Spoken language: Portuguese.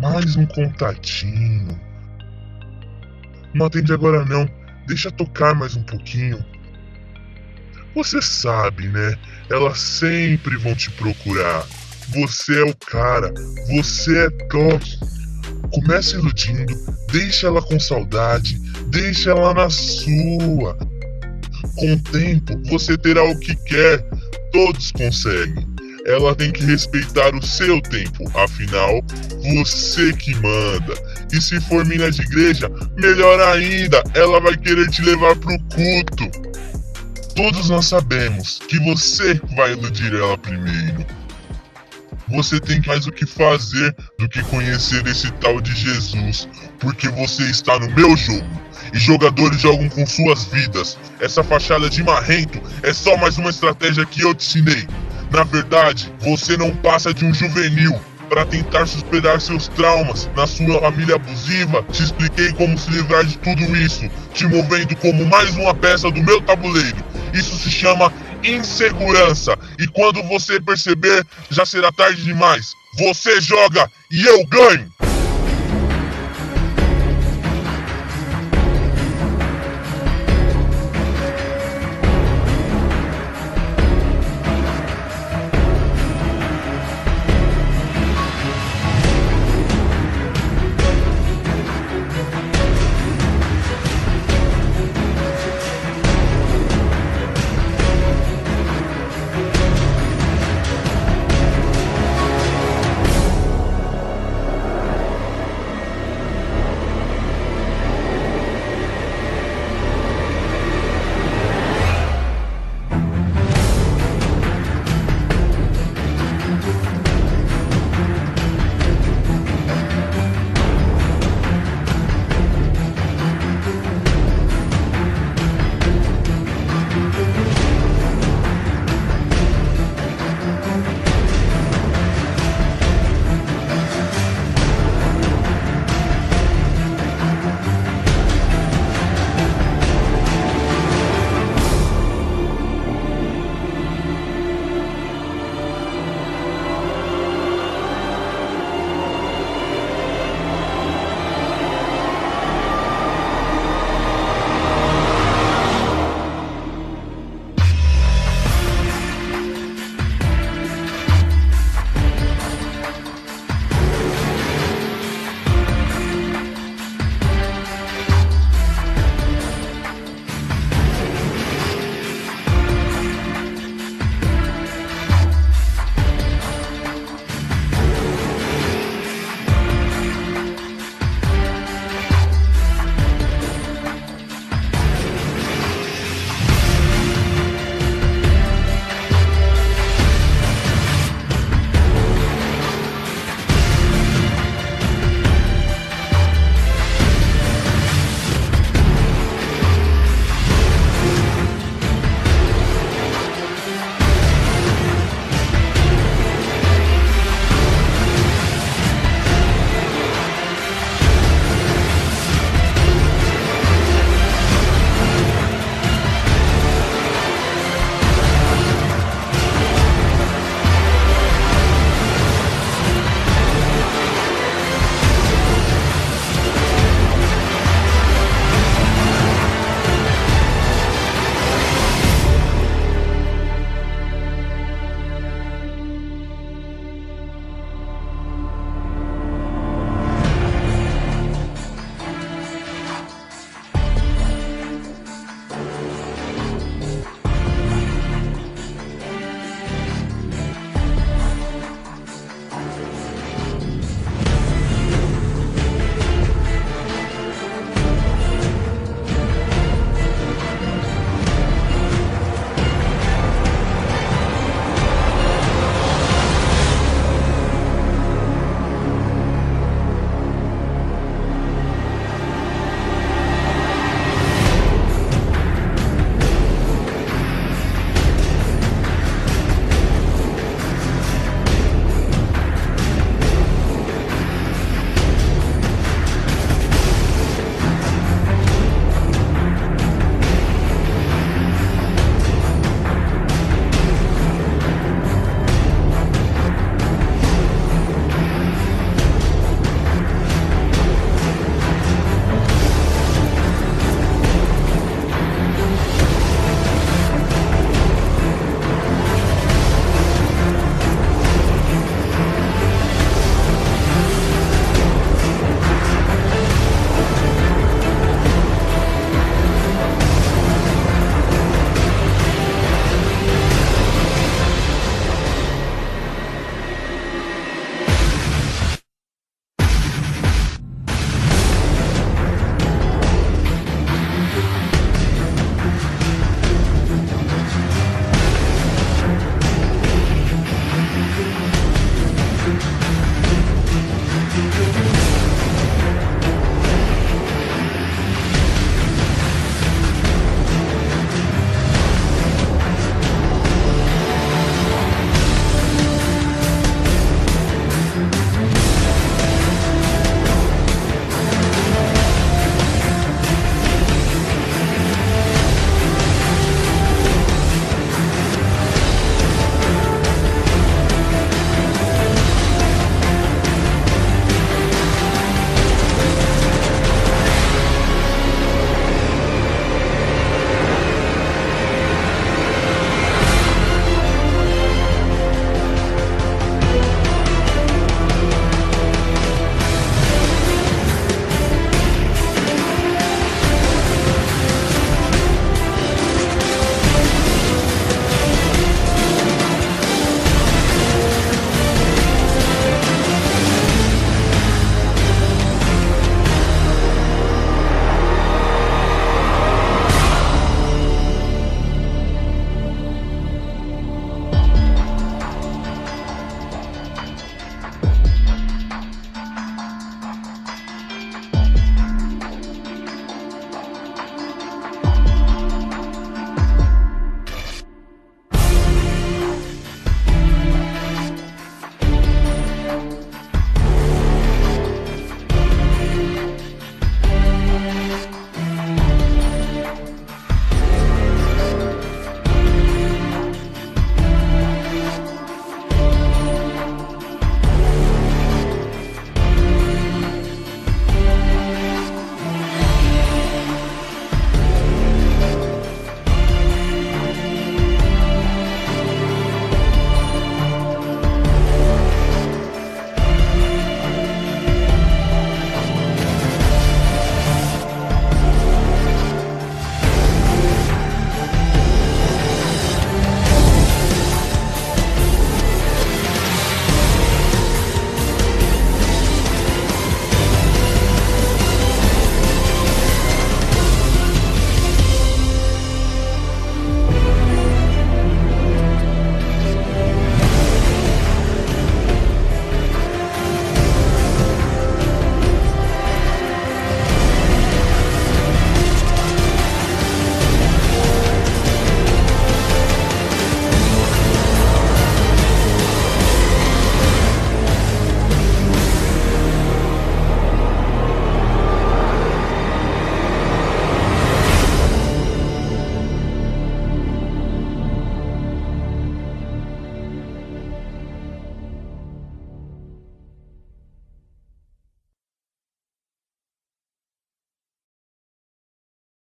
Mais um contatinho. Não atende agora não. Deixa tocar mais um pouquinho. Você sabe, né? Elas sempre vão te procurar. Você é o cara. Você é top. Começa iludindo, deixa ela com saudade, deixa ela na sua. Com o tempo, você terá o que quer. Todos conseguem. Ela tem que respeitar o seu tempo, afinal, você que manda. E se for mina de igreja, melhor ainda, ela vai querer te levar pro culto. Todos nós sabemos que você vai iludir ela primeiro. Você tem mais o que fazer do que conhecer esse tal de Jesus, porque você está no meu jogo. E jogadores jogam com suas vidas. Essa fachada de marrento é só mais uma estratégia que eu te ensinei. Na verdade, você não passa de um juvenil. Para tentar superar seus traumas na sua família abusiva, te expliquei como se livrar de tudo isso, te movendo como mais uma peça do meu tabuleiro. Isso se chama insegurança. E quando você perceber, já será tarde demais. Você joga e eu ganho!